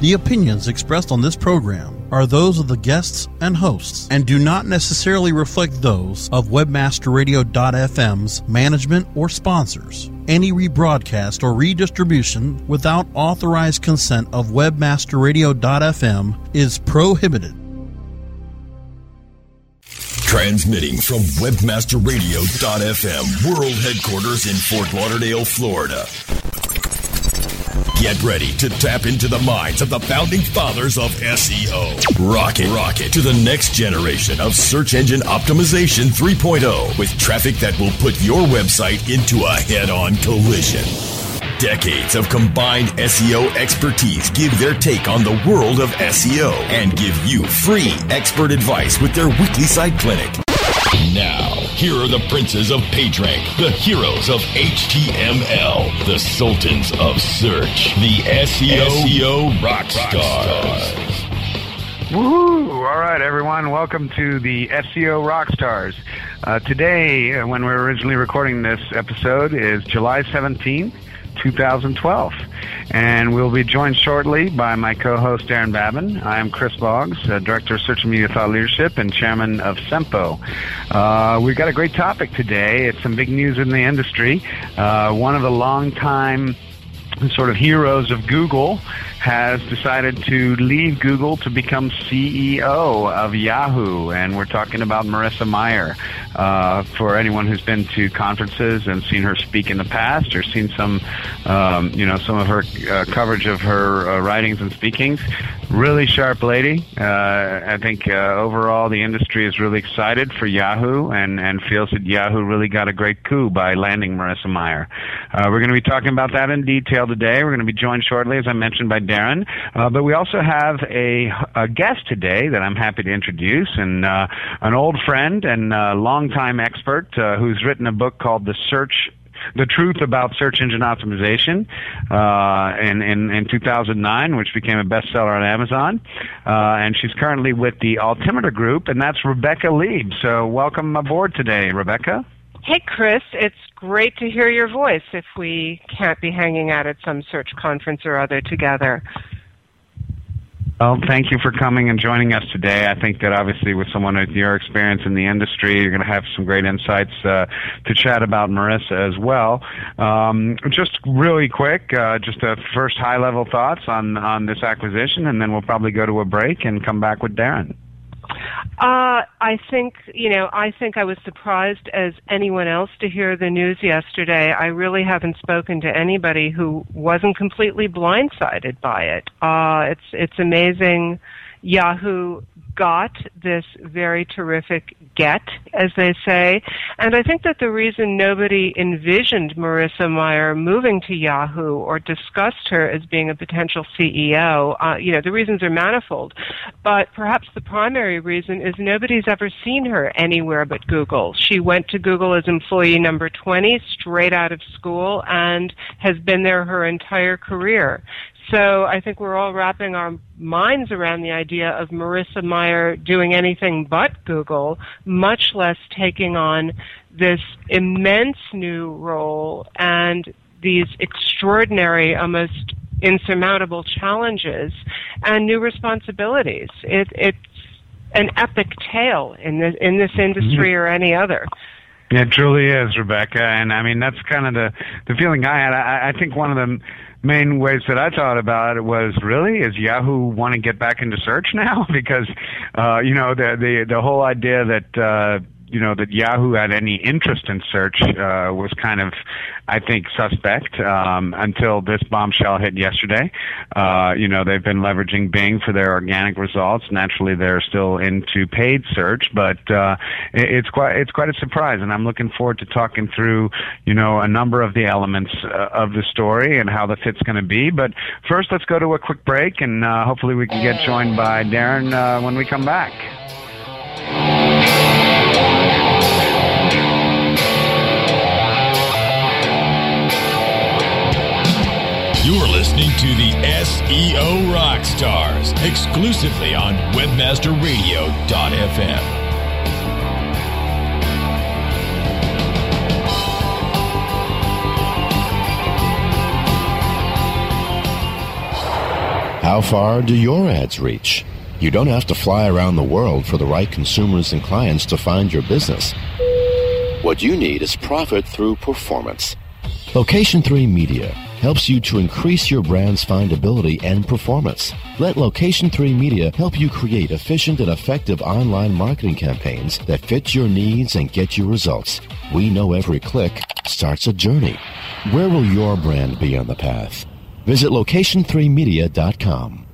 The opinions expressed on this program are those of the guests and hosts and do not necessarily reflect those of webmasterradio.fm's management or sponsors. Any rebroadcast or redistribution without authorized consent of webmasterradio.fm is prohibited. Transmitting from webmasterradio.fm world headquarters in Fort Lauderdale, Florida. Get ready to tap into the minds of the founding fathers of SEO. Rocket, rocket to the next generation of search engine optimization 3.0 with traffic that will put your website into a head on collision. Decades of combined SEO expertise give their take on the world of SEO and give you free expert advice with their weekly site clinic. Now, here are the princes of PageRank, the heroes of HTML, the sultans of search, the SEO, SEO rock stars. Woohoo! All right, everyone, welcome to the SEO Rockstars. Uh, today, uh, when we're originally recording this episode, is July 17th. 2012. And we'll be joined shortly by my co-host Darren Babin. I am Chris Boggs, uh, Director of Search and Media Thought Leadership and Chairman of SEMPO. Uh, we've got a great topic today. It's some big news in the industry. Uh, one of the long-time sort of heroes of Google has decided to leave Google to become CEO of Yahoo, and we're talking about Marissa Mayer. Uh, for anyone who's been to conferences and seen her speak in the past, or seen some, um, you know, some of her uh, coverage of her uh, writings and speakings, really sharp lady. Uh, I think uh, overall the industry is really excited for Yahoo and and feels that Yahoo really got a great coup by landing Marissa Mayer. We're going to be talking about that in detail today. We're going to be joined shortly, as I mentioned, by Darren. Uh, but we also have a, a, guest today that I'm happy to introduce, and uh, an old friend and uh, longtime expert uh, who's written a book called The Search the truth about search engine optimization uh, in, in, in 2009, which became a bestseller on Amazon. Uh, and she's currently with the Altimeter Group, and that's Rebecca Lieb. So welcome aboard today, Rebecca. Hey, Chris. It's great to hear your voice if we can't be hanging out at some search conference or other together. Well, thank you for coming and joining us today. I think that obviously with someone with your experience in the industry, you're going to have some great insights uh, to chat about Marissa as well. Um, just really quick, uh, just a first high-level thoughts on, on this acquisition, and then we'll probably go to a break and come back with Darren. Uh, I think, you know, I think I was surprised as anyone else to hear the news yesterday. I really haven't spoken to anybody who wasn't completely blindsided by it. Uh, it's, it's amazing. Yahoo got this very terrific get, as they say. And I think that the reason nobody envisioned Marissa Mayer moving to Yahoo or discussed her as being a potential CEO, uh, you know, the reasons are manifold. But perhaps the primary reason is nobody's ever seen her anywhere but Google. She went to Google as employee number 20 straight out of school and has been there her entire career. So I think we're all wrapping our minds around the idea of Marissa Mayer doing anything but Google, much less taking on this immense new role and these extraordinary, almost insurmountable challenges and new responsibilities. It, it's an epic tale in this, in this industry mm-hmm. or any other. It truly is, Rebecca, and I mean that's kind of the the feeling I had. I, I think one of the main ways that I thought about it was really is Yahoo want to get back into search now? Because uh, you know the the the whole idea that uh, you know that Yahoo had any interest in search uh, was kind of, I think, suspect um, until this bombshell hit yesterday. Uh, you know they've been leveraging Bing for their organic results. Naturally, they're still into paid search, but uh, it, it's quite it's quite a surprise, and I'm looking forward to talking through you know a number of the elements uh, of the story and how the fit's going to be. But first, let's go to a quick break, and uh, hopefully we can get joined by Darren uh, when we come back. Listening to the SEO Rockstars exclusively on WebmasterRadio.fm. How far do your ads reach? You don't have to fly around the world for the right consumers and clients to find your business. What you need is profit through performance. Location 3 Media helps you to increase your brand's findability and performance. Let Location 3 Media help you create efficient and effective online marketing campaigns that fit your needs and get you results. We know every click starts a journey. Where will your brand be on the path? Visit location3media.com.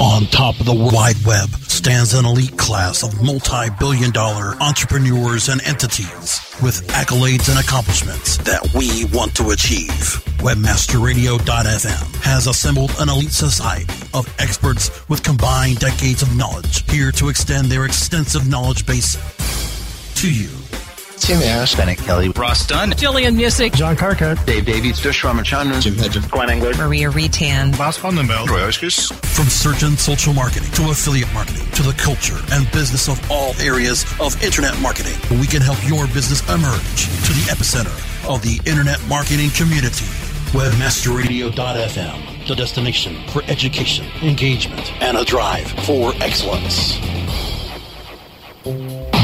On top of the Wide Web stands an elite class of multi billion dollar entrepreneurs and entities with accolades and accomplishments that we want to achieve. Webmasterradio.fm has assembled an elite society of experts with combined decades of knowledge here to extend their extensive knowledge base to you. Tim Ash, Bennett Kelly, Ross Dunn, Jillian Muessig, John Carcutt, Dave Davies, Josh Ramachandran, Jim Hedger, Glenn Engler, Maria Retan, Bas van den Belt, Roy Oskis. From search and social marketing to affiliate marketing to the culture and business of all areas of internet marketing, we can help your business emerge to the epicenter of the internet marketing community. Webmasterradio.fm, the destination for education, engagement, and a drive for excellence.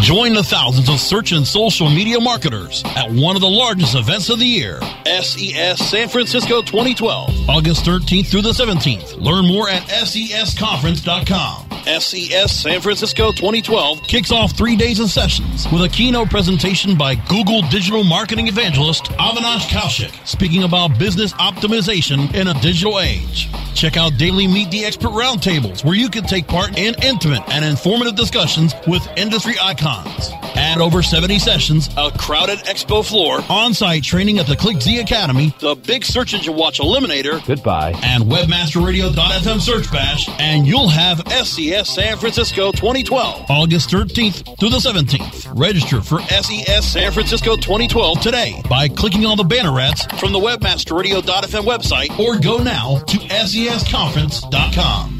Join the thousands of search and social media marketers at one of the largest events of the year, SES San Francisco 2012, August 13th through the 17th. Learn more at sesconference.com. SES San Francisco 2012 kicks off three days of sessions with a keynote presentation by Google digital marketing evangelist Avinash Kaushik, speaking about business optimization in a digital age. Check out daily Meet the Expert roundtables where you can take part in intimate and informative discussions with industry icons. And over 70 sessions, a crowded expo floor, on-site training at the ClickZ Academy, the Big Search Engine Watch Eliminator, goodbye, and WebmasterRadio.fm Search Bash, and you'll have SES San Francisco 2012, August 13th through the 17th. Register for SES San Francisco 2012 today by clicking on the banner ads from the WebmasterRadio.fm website or go now to SESconference.com.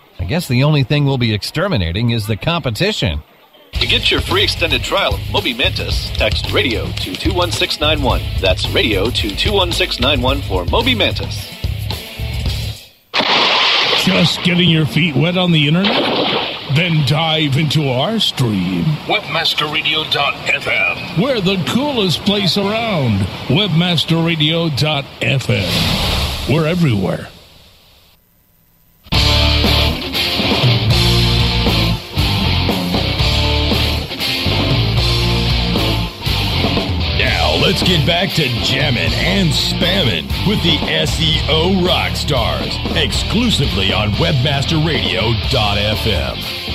I guess the only thing we'll be exterminating is the competition. To get your free extended trial of Moby Mantis, text radio to 21691. That's radio to 21691 for Moby Mantis. Just getting your feet wet on the internet? Then dive into our stream. Webmasterradio.fm. We're the coolest place around. Webmasterradio.fm. We're everywhere. Let's get back to jamming and spamming with the SEO rock stars exclusively on webmasterradio.fm.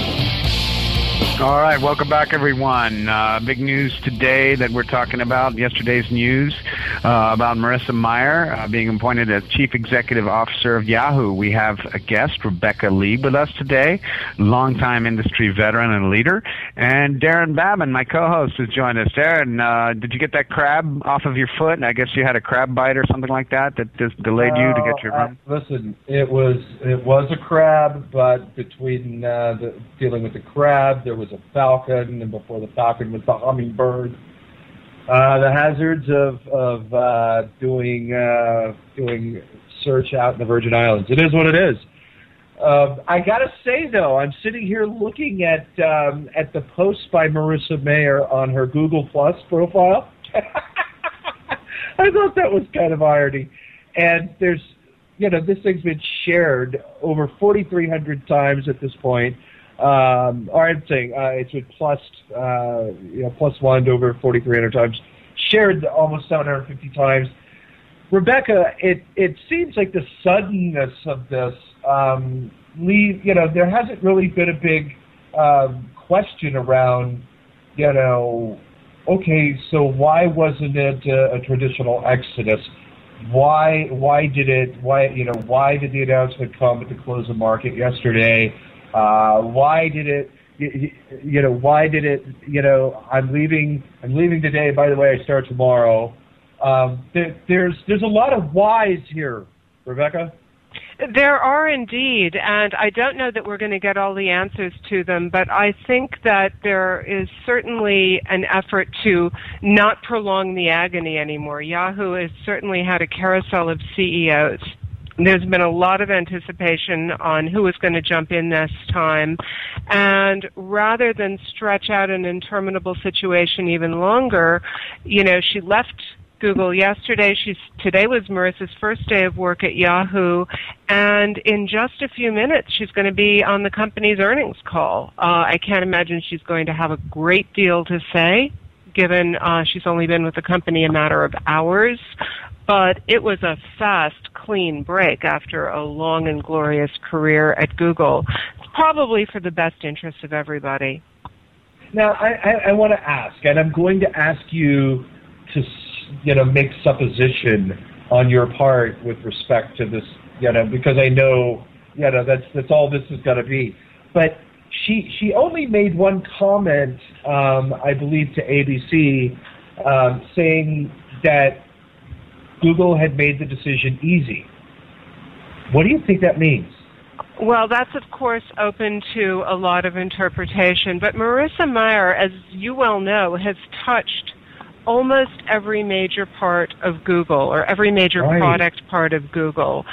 All right, welcome back, everyone. Uh, big news today that we're talking about. Yesterday's news uh, about Marissa Mayer uh, being appointed as Chief Executive Officer of Yahoo. We have a guest, Rebecca Lieb, with us today, longtime industry veteran and leader, and Darren Babin, my co-host, has joined us. Darren, uh, did you get that crab off of your foot? I guess you had a crab bite or something like that that just delayed you to get your run. listen, it was it was a crab, but between uh, the, dealing with the crab, there was a falcon, and before the falcon was the hummingbird. Uh, the hazards of of uh, doing uh, doing search out in the Virgin Islands. It is what it is. Uh, I gotta say though, I'm sitting here looking at um, at the post by Marissa Mayer on her Google Plus profile. I thought that was kind of irony. And there's, you know, this thing's been shared over 4,300 times at this point. Um, or I'm saying uh, it's been plus, uh, you know, plus one over 4,300 times, shared almost 750 times. Rebecca, it it seems like the suddenness of this um, leave. You know, there hasn't really been a big um, question around, you know, okay, so why wasn't it a, a traditional exodus? why why did it why you know why did the announcement come at the close of market yesterday? Uh, why did it you, know why did it you know I'm leaving I'm leaving today. By the way, I start tomorrow. Um, there, there's there's a lot of whys here, Rebecca. There are indeed, and I don't know that we're going to get all the answers to them, but I think that there is certainly an effort to not prolong the agony anymore. Yahoo has certainly had a carousel of CEOs. There's been a lot of anticipation on who is going to jump in this time. And rather than stretch out an interminable situation even longer, you know, she left Google yesterday. She's today was Marissa's first day of work at Yahoo, and in just a few minutes, she's going to be on the company's earnings call. Uh, I can't imagine she's going to have a great deal to say, given uh, she's only been with the company a matter of hours. But it was a fast, clean break after a long and glorious career at Google. Probably for the best interest of everybody. Now, I, I, I want to ask, and I'm going to ask you to you know make supposition on your part with respect to this you know because I know you know that's that's all this is going to be but she she only made one comment um, I believe to ABC um, saying that Google had made the decision easy. What do you think that means? Well, that's of course open to a lot of interpretation, but Marissa Mayer, as you well know, has touched almost every major part of Google or every major right. product part of Google.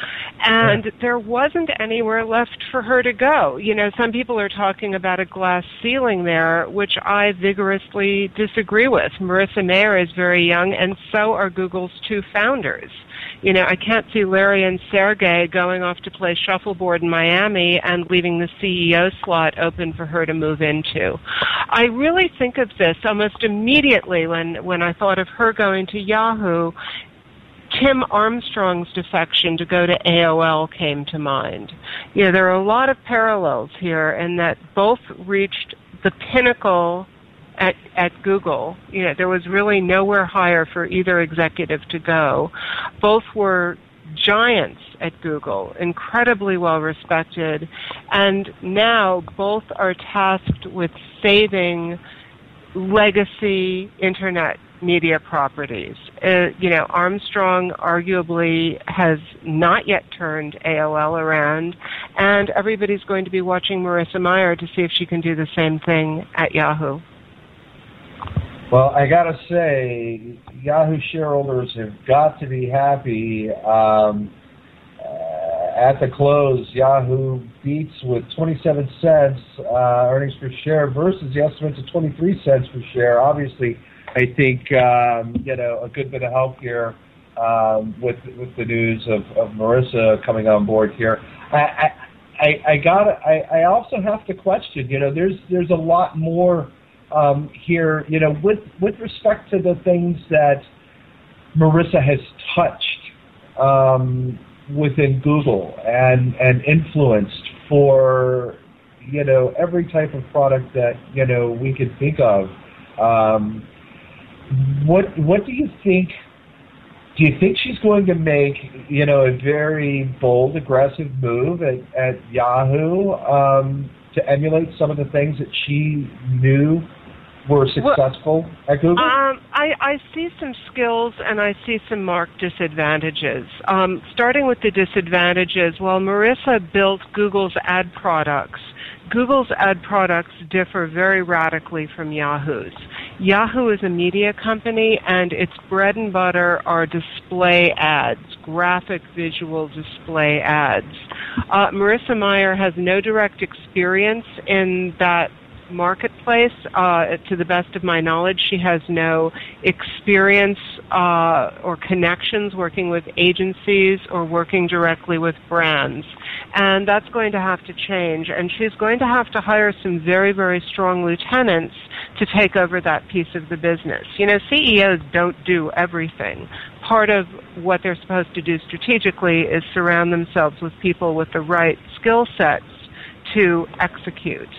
And there wasn't anywhere left for her to go. You know, some people are talking about a glass ceiling there, which I vigorously disagree with. Marissa Mayer is very young and so are Google's two founders you know, I can't see Larry and Sergey going off to play shuffleboard in Miami and leaving the CEO slot open for her to move into. I really think of this almost immediately when, when I thought of her going to Yahoo. Tim Armstrong's defection to go to AOL came to mind. You know, there are a lot of parallels here in that both reached the pinnacle at at Google. You know, there was really nowhere higher for either executive to go. Both were giants at Google, incredibly well respected, and now both are tasked with saving legacy internet media properties. Uh, you know, Armstrong arguably has not yet turned AOL around, and everybody's going to be watching Marissa Mayer to see if she can do the same thing at Yahoo. Well, I gotta say, Yahoo shareholders have got to be happy. Um, uh, at the close, Yahoo beats with 27 cents uh, earnings per share versus the estimates of 23 cents per share. Obviously, I think um, you know a good bit of help here um, with with the news of, of Marissa coming on board here. I I, I got I, I also have to question. You know, there's there's a lot more um, here, you know, with with respect to the things that Marissa has touched um, within Google and and influenced for you know every type of product that you know we could think of. Um, what what do you think? Do you think she's going to make you know a very bold, aggressive move at, at Yahoo um, to emulate some of the things that she knew were successful well, at Google? Um, I, I see some skills and I see some marked disadvantages. Um, starting with the disadvantages, while Marissa built Google's ad products. Google's ad products differ very radically from Yahoo's. Yahoo is a media company and its bread and butter are display ads, graphic visual display ads. Uh, Marissa Mayer has no direct experience in that marketplace. Uh, to the best of my knowledge, she has no experience uh, or connections working with agencies or working directly with brands. And that's going to have to change. And she's going to have to hire some very, very strong lieutenants to take over that piece of the business. You know, CEOs don't do everything. Part of what they're supposed to do strategically is surround themselves with people with the right skill sets to execute.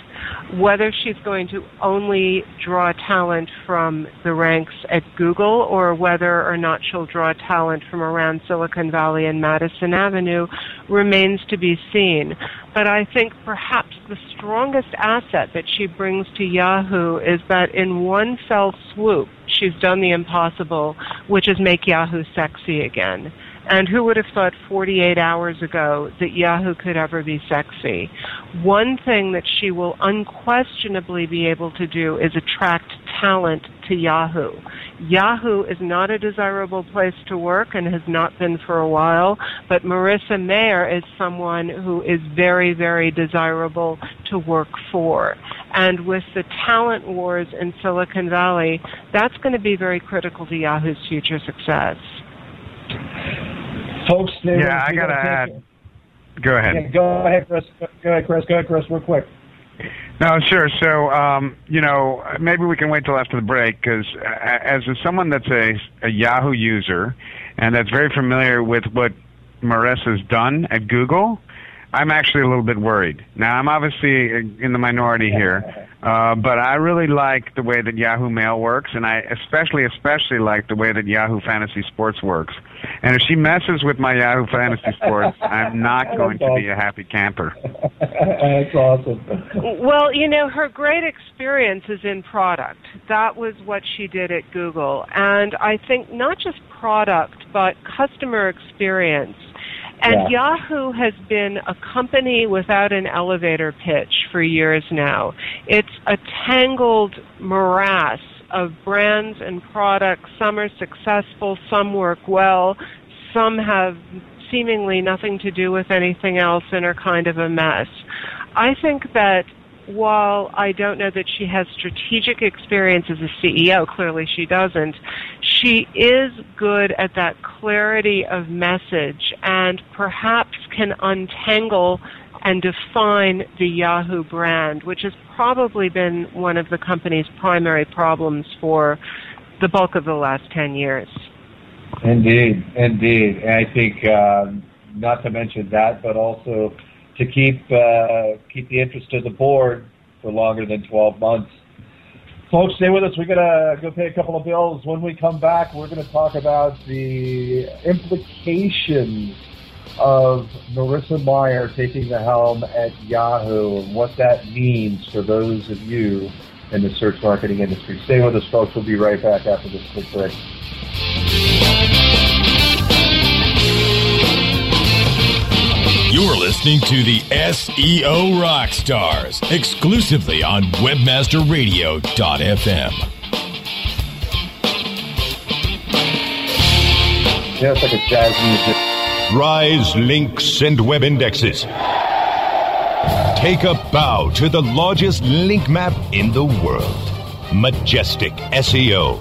Whether she's going to only draw talent from the ranks at Google or whether or not she'll draw talent from around Silicon Valley and Madison Avenue remains to be seen. But I think perhaps the strongest asset that she brings to Yahoo is that in one fell swoop, she's done the impossible, which is make Yahoo sexy again. And who would have thought 48 hours ago that Yahoo could ever be sexy? One thing that she will unquestionably be able to do is attract talent to Yahoo. Yahoo is not a desirable place to work and has not been for a while, but Marissa Mayer is someone who is very, very desirable to work for. And with the talent wars in Silicon Valley, that's going to be very critical to Yahoo's future success. Folks, yeah, I gotta add. Go ahead. Yeah, go ahead, Chris. Go ahead, Chris. Go ahead, Chris. Real quick. No, sure. So, um, you know, maybe we can wait till after the break because as someone that's a, a Yahoo user and that's very familiar with what Marissa's done at Google, I'm actually a little bit worried. Now, I'm obviously in the minority here, uh, but I really like the way that Yahoo Mail works, and I especially, especially like the way that Yahoo Fantasy Sports works. And if she messes with my Yahoo Fantasy Sports, I'm not going to be a happy camper. That's awesome. Well, you know, her great experience is in product. That was what she did at Google. And I think not just product, but customer experience and yeah. Yahoo has been a company without an elevator pitch for years now. It's a tangled morass of brands and products. Some are successful, some work well, some have seemingly nothing to do with anything else and are kind of a mess. I think that while I don't know that she has strategic experience as a CEO, clearly she doesn't, she is good at that clarity of message and perhaps can untangle and define the Yahoo brand, which has probably been one of the company's primary problems for the bulk of the last 10 years. Indeed, indeed. And I think, uh, not to mention that, but also to keep uh, keep the interest of the board for longer than 12 months. Folks, stay with us. We're to go pay a couple of bills. When we come back, we're to talk about the implications of Marissa Mayer taking the helm at Yahoo and what that means for those of you in the search marketing industry. Stay with us, folks. We'll be right back after this quick break. You're listening to the SEO Rockstars exclusively on WebmasterRadio.fm. Yeah, it's like a jazz music. Rise links and web indexes. Take a bow to the largest link map in the world. Majestic SEO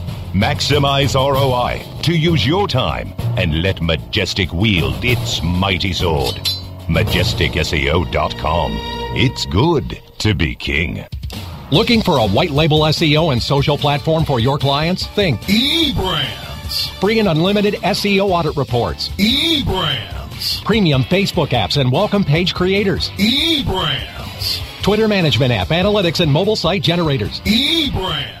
Maximize ROI to use your time and let Majestic wield its mighty sword. MajesticSEO.com. It's good to be king. Looking for a white label SEO and social platform for your clients? Think eBrands. Free and unlimited SEO audit reports. eBrands. Premium Facebook apps and welcome page creators. eBrands. Twitter management app, analytics, and mobile site generators. eBrands.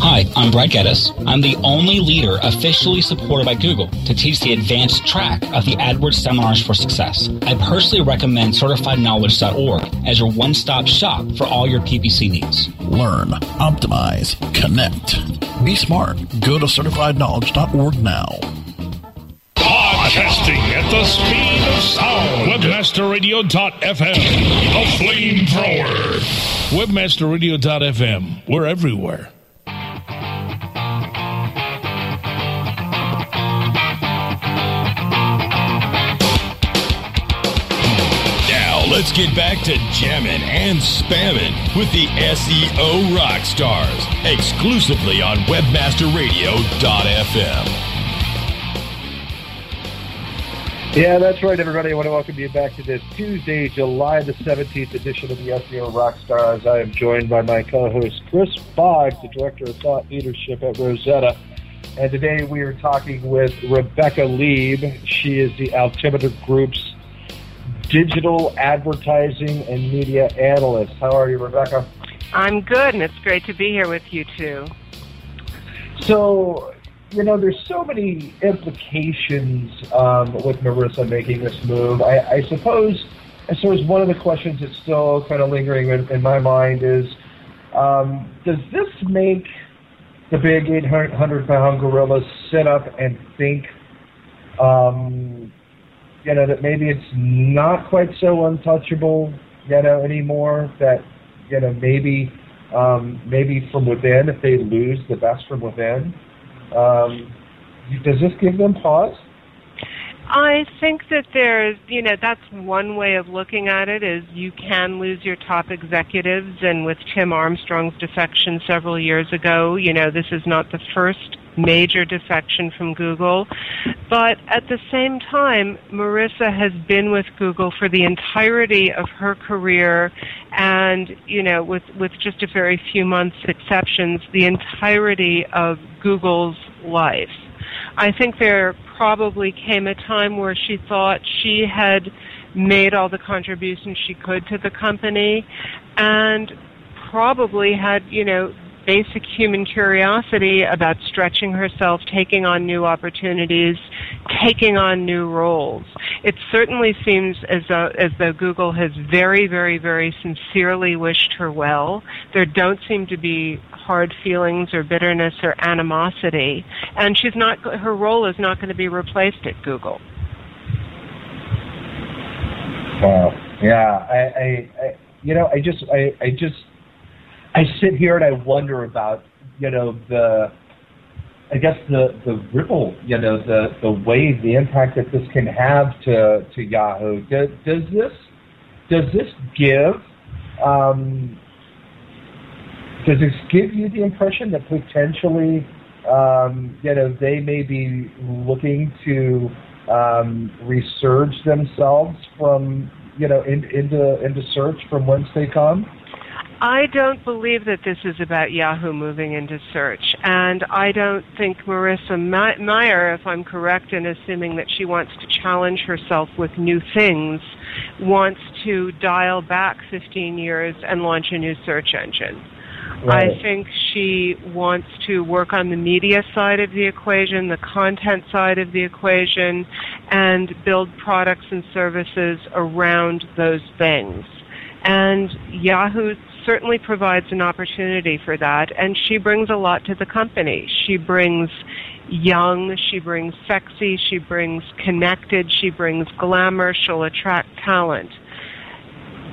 Hi, I'm Brad Geddes. I'm the only leader officially supported by Google to teach the advanced track of the AdWords Seminars for Success. I personally recommend CertifiedKnowledge.org as your one-stop shop for all your PPC needs. Learn, optimize, connect. Be smart. Go to CertifiedKnowledge.org now. Podcasting at the speed of sound. Webmasterradio.fm. The flamethrower. Webmasterradio.fm. We're everywhere. Get back to jamming and spamming with the SEO rock stars exclusively on WebmasterRadio.fm. Yeah, that's right, everybody. I want to welcome you back to this Tuesday, July the 17th edition of the SEO Rockstars. I am joined by my co-host Chris Boggs, the Director of Thought Leadership at Rosetta. And today we are talking with Rebecca Lieb. She is the Altimeter Group's Digital Advertising and Media Analyst. How are you, Rebecca? I'm good, and it's great to be here with you too. So, you know, there's so many implications um, with Marissa making this move. I, I suppose, I suppose one of the questions that's still kind of lingering in, in my mind is, um, does this make the big 800 pound gorilla sit up and think, um, you know, that maybe it's not quite so untouchable, you know, anymore? That, you know, maybe, um, maybe from within, if they lose the best from within, um, does this give them pause? I think that there's, you know, that's one way of looking at it is you can lose your top executives and with Tim Armstrong's defection several years ago, you know, this is not the first major defection from Google. But at the same time, Marissa has been with Google for the entirety of her career and, you know, with, with just a very few months exceptions, the entirety of Google's life. I think there probably came a time where she thought she had made all the contributions she could to the company and probably had, you know, basic human curiosity about stretching herself, taking on new opportunities, taking on new roles. It certainly seems as though, as though Google has very, very, very sincerely wished her well. There don't seem to be hard feelings or bitterness or animosity, and she's not. Her role is not going to be replaced at Google. Wow. Yeah. I, I, I you know, I just, I, I just I sit here and I wonder about, you know, the, I guess the the ripple, you know, the the wave, the impact that this can have to to Yahoo. Does, does this does this give um, does this give you the impression that potentially, um, you know, they may be looking to um, resurge themselves from, you know, in, into into search from whence they come? I don't believe that this is about Yahoo moving into search, and I don't think Marissa Mayer, if I'm correct in assuming that she wants to challenge herself with new things, wants to dial back 15 years and launch a new search engine. Right. I think she wants to work on the media side of the equation, the content side of the equation, and build products and services around those things. And Yahoo certainly provides an opportunity for that, and she brings a lot to the company. She brings young, she brings sexy, she brings connected, she brings glamour, she'll attract talent.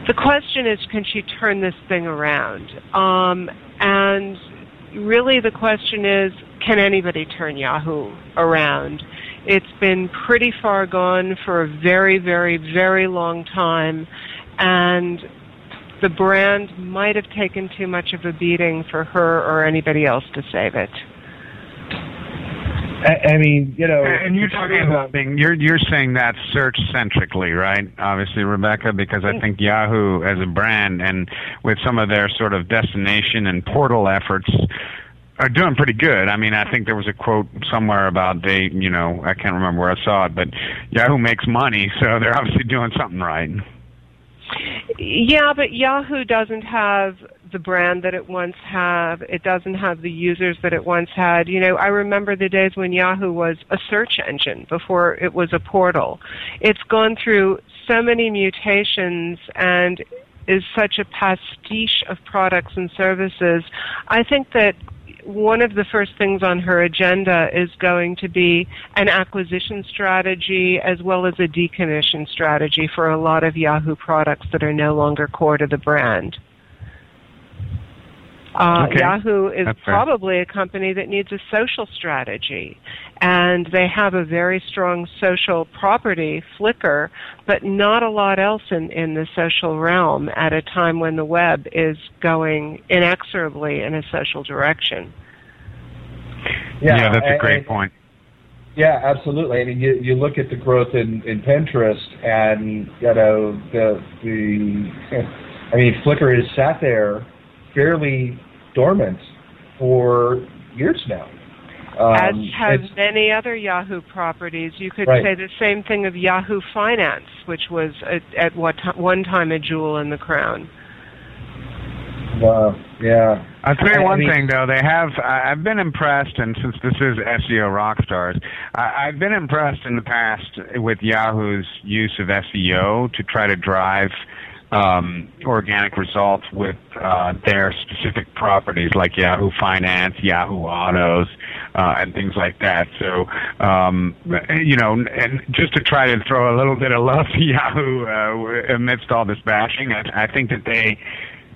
The question is, can she turn this thing around? Um, and really the question is, can anybody turn Yahoo around? It's been pretty far gone for a very, very, very long time, and the brand might have taken too much of a beating for her or anybody else to save it. I, I mean, you know, and you're talking about being you're you're saying that search centrically, right? Obviously, Rebecca, because I mm. think Yahoo as a brand and with some of their sort of destination and portal efforts are doing pretty good. I mean, I think there was a quote somewhere about they, you know, I can't remember where I saw it, but Yahoo makes money, so they're obviously doing something right. Yeah, but Yahoo doesn't have the brand that it once had. It doesn't have the users that it once had. You know, I remember the days when Yahoo was a search engine before it was a portal. It's gone through so many mutations and is such a pastiche of products and services. I think that one of the first things on her agenda is going to be an acquisition strategy as well as a decommission strategy for a lot of Yahoo products that are no longer core to the brand. Uh, Okay. Yahoo is That's fair. probably a company that needs a social strategy, and they have a very strong social property, Flickr, but not a lot else in, in the social realm at a time when the web is going inexorably in a social direction. Yeah, that's a great and- point. Yeah, absolutely. I mean, you, you look at the growth in, in Pinterest, and you know the the. I mean, Flickr has sat there fairly dormant for years now. As Um, have it's- many other Yahoo properties. You could Right. say the same thing of Yahoo Finance, which was at, at what ti- one time a jewel in the crown. Wow. Yeah. I'll tell I- you I one mean- thing though. They have. I- I've been impressed, and since this is SEO Rockstars, I, I've been impressed in the past with Yahoo's use of SEO to try to drive um, organic results with uh, their specific properties, like Yahoo Finance, Yahoo Autos, uh, and things like that. So, um, you know, and just to try to throw a little bit of love to Yahoo uh, amidst all this bashing, I, I think that they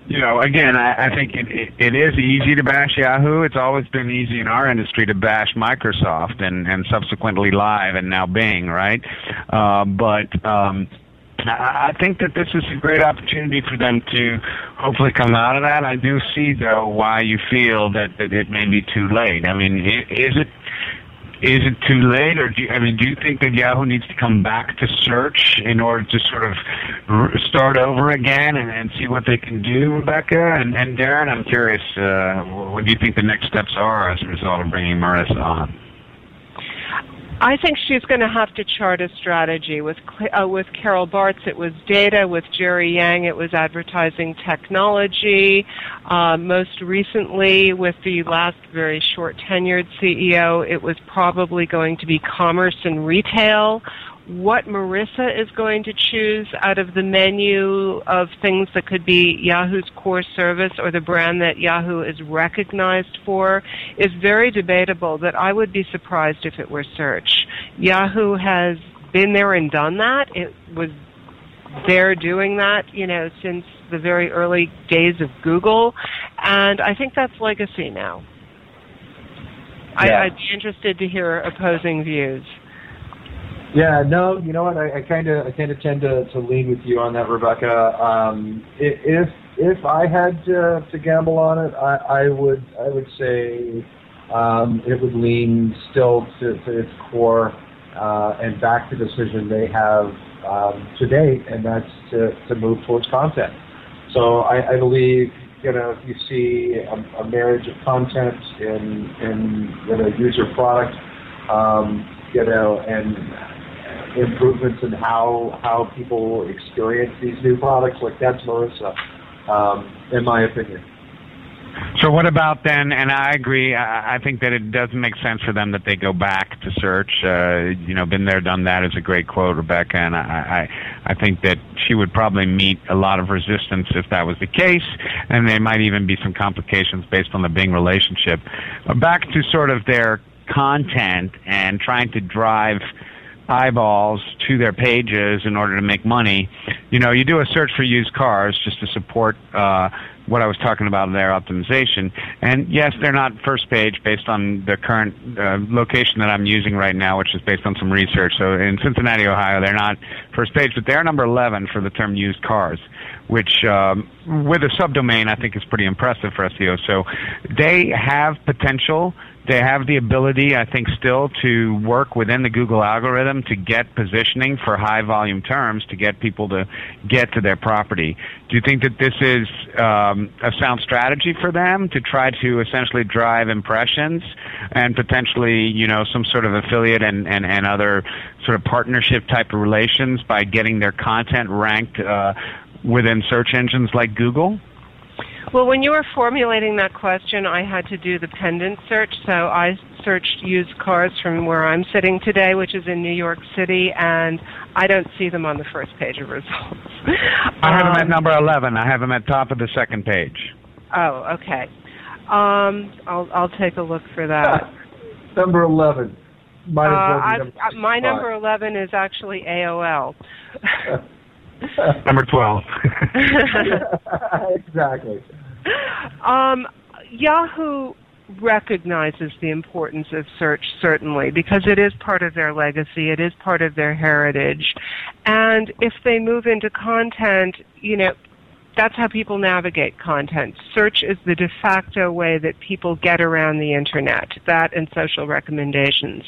you know, again, I, I think it, it, it is easy to bash Yahoo. It's always been easy in our industry to bash Microsoft and, and subsequently Live and now Bing, right? Uh, but um, I think that this is a great opportunity for them to hopefully come out of that. I do see, though, why you feel that, that it may be too late. I mean, is it is it too late, or do you, I mean, do you think that Yahoo needs to come back to search in order to sort of start over again and, and see what they can do, Rebecca and, and Darren? I'm curious, uh, what do you think the next steps are as a result of bringing Marissa on? I think she's going to have to chart a strategy. With uh, with Carol Bartz, it was data. With Jerry Yang, it was advertising technology. Uh, most recently, with the last very short tenured CEO, it was probably going to be commerce and retail. What Marissa is going to choose out of the menu of things that could be Yahoo's core service or the brand that Yahoo is recognized for is very debatable that I would be surprised if it were search. Yahoo has been there and done that. It was there doing that, you know, since the very early days of Google, and I think that's legacy now. I, I'd be interested to hear opposing views. Yeah, no, you know what? I kind of, I kind of tend to, to lean with you on that, Rebecca. Um, if if I had to, to gamble on it, I, I would, I would say um, it would lean still to, to its core uh, and back to the decision they have um, to date, and that's to, to move towards content. So I, I believe you know if you see a, a marriage of content in in you know user product, um, you know, and improvements in how how people experience these new products. Like that's Marissa, um, in my opinion. So what about then? And I agree. I, think that it doesn't make sense for them that they go back to search. Uh, you know, been there, done that is a great quote, Rebecca. And I, I, I think that she would probably meet a lot of resistance if that was the case, and there might even be some complications based on the Bing relationship. Uh, back to sort of their content and trying to drive eyeballs to their pages in order to make money. You know, you do a search for used cars just to support uh, what I was talking about their optimization. And yes, they're not first page based on the current uh, location that I'm using right now, which is based on some research. So in Cincinnati, Ohio, they're not first page, but they're number 11 for the term used cars, which um, with a subdomain I think is pretty impressive for SEO. So they have potential they have the ability, I think, still to work within the Google algorithm to get positioning for high volume terms to get people to get to their property. Do you think that this is um, a sound strategy for them to try to essentially drive impressions and potentially, you know, some sort of affiliate and, and, and other sort of partnership type of relations by getting their content ranked? Uh, within search engines like Google? Well, when you were formulating that question, I had to do the pendant search. So I searched used cars from where I'm sitting today, which is in New York City, and I don't see them on the first page of results. I have them at number 11. I have them at top of the second page. Oh, okay. Um, I'll I'll take a look for that. number 11. Might as well Uh, be I've- number uh, my number 11 is actually AOL. Number 12. exactly. Um, Yahoo recognizes the importance of search, certainly, because it is part of their legacy, it is part of their heritage. And if they move into content, you know, that's how people navigate content. Search is the de facto way that people get around the internet, that and social recommendations.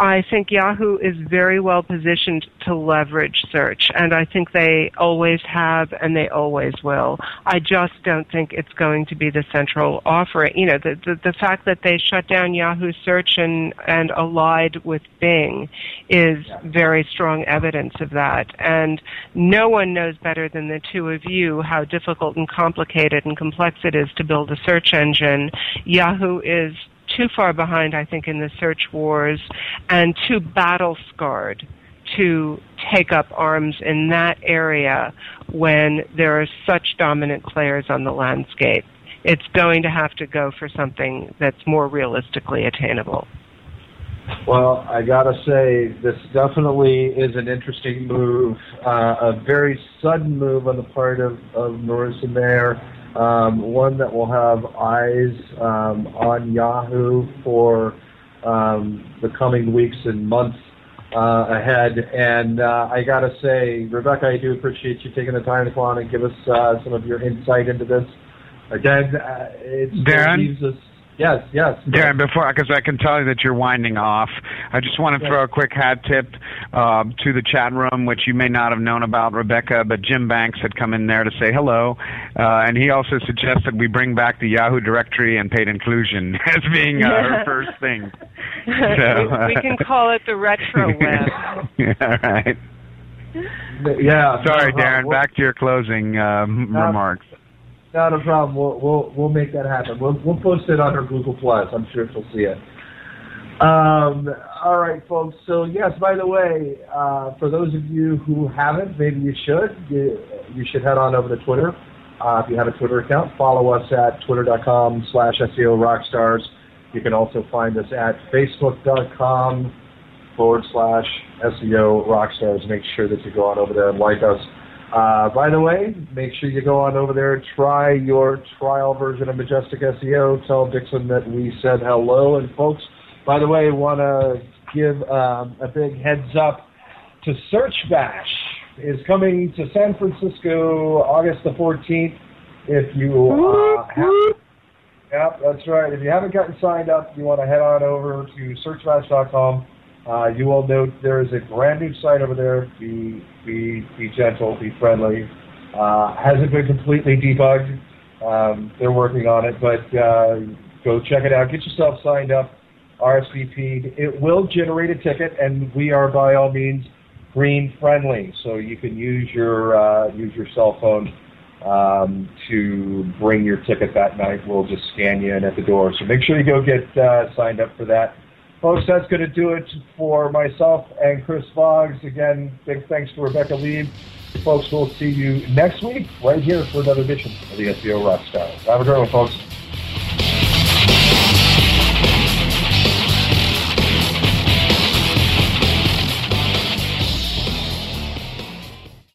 I think Yahoo is very well positioned to leverage search, and I think they always have and they always will. I just don't think it's going to be the central offering. You know, the, the, the fact that they shut down Yahoo search and, and allied with Bing is very strong evidence of that. And no one knows better than the two of you how difficult and complicated and complex it is to build a search engine. Yahoo is too far behind, I think, in the search wars and too battle scarred to take up arms in that area when there are such dominant players on the landscape. It's going to have to go for something that's more realistically attainable. Well, I gotta say, this definitely is an interesting move, uh, a very sudden move on the part of, of Marissa Mayer, um, one that will have eyes um, on Yahoo for um, the coming weeks and months uh, ahead. And uh, I gotta say, Rebecca, I do appreciate you taking the time to come on and give us uh, some of your insight into this. Again, uh, it leaves us. Yes, yes. Darren, before, because I can tell you that you're winding off, I just want to throw a quick hat tip um, to the chat room, which you may not have known about, Rebecca, but Jim Banks had come in there to say hello, uh, and he also suggested we bring back the Yahoo directory and paid inclusion as being uh, our first thing. So, uh, we, we can call it the retro web. yeah, All right. Yeah. Sorry, no, Darren. Back to your closing um, No. remarks. Not a problem. We'll we'll we'll make that happen. We'll we'll post it on our Google Plus. I'm sure she'll see it. Um, all right, folks. So yes, by the way, uh, for those of you who haven't, maybe you should. You, you should head on over to Twitter. Uh, if you have a Twitter account, follow us at twitter.com slash SEO Rockstars. You can also find us at facebook.com forward slash SEO Rockstars. Make sure that you go on over there and like us. Uh, by the way, make sure you go on over there, and try your trial version of Majestic SEO. Tell Dixon that we said hello. And folks, by the way, want to give um, a big heads up to Search Bash is coming to San Francisco August the 14th. If you uh, have, yep, that's right. If you haven't gotten signed up, you want to head on over to searchbash.com. Uh, you will note there is a brand new site over there. Be be be gentle, be friendly. Uh, hasn't been completely debugged. Um, they're working on it, but uh, go check it out. Get yourself signed up, RSVP'd. It will generate a ticket, and we are by all means green friendly, so you can use your uh, use your cell phone um, to bring your ticket that night. We'll just scan you in at the door. So make sure you go get uh, signed up for that. Folks, that's going to do it for myself and Chris Boggs. Again, big thanks to Rebecca Lieb. Folks, we'll see you next week right here for another edition of the SEO Rockstar. Have a great one, folks.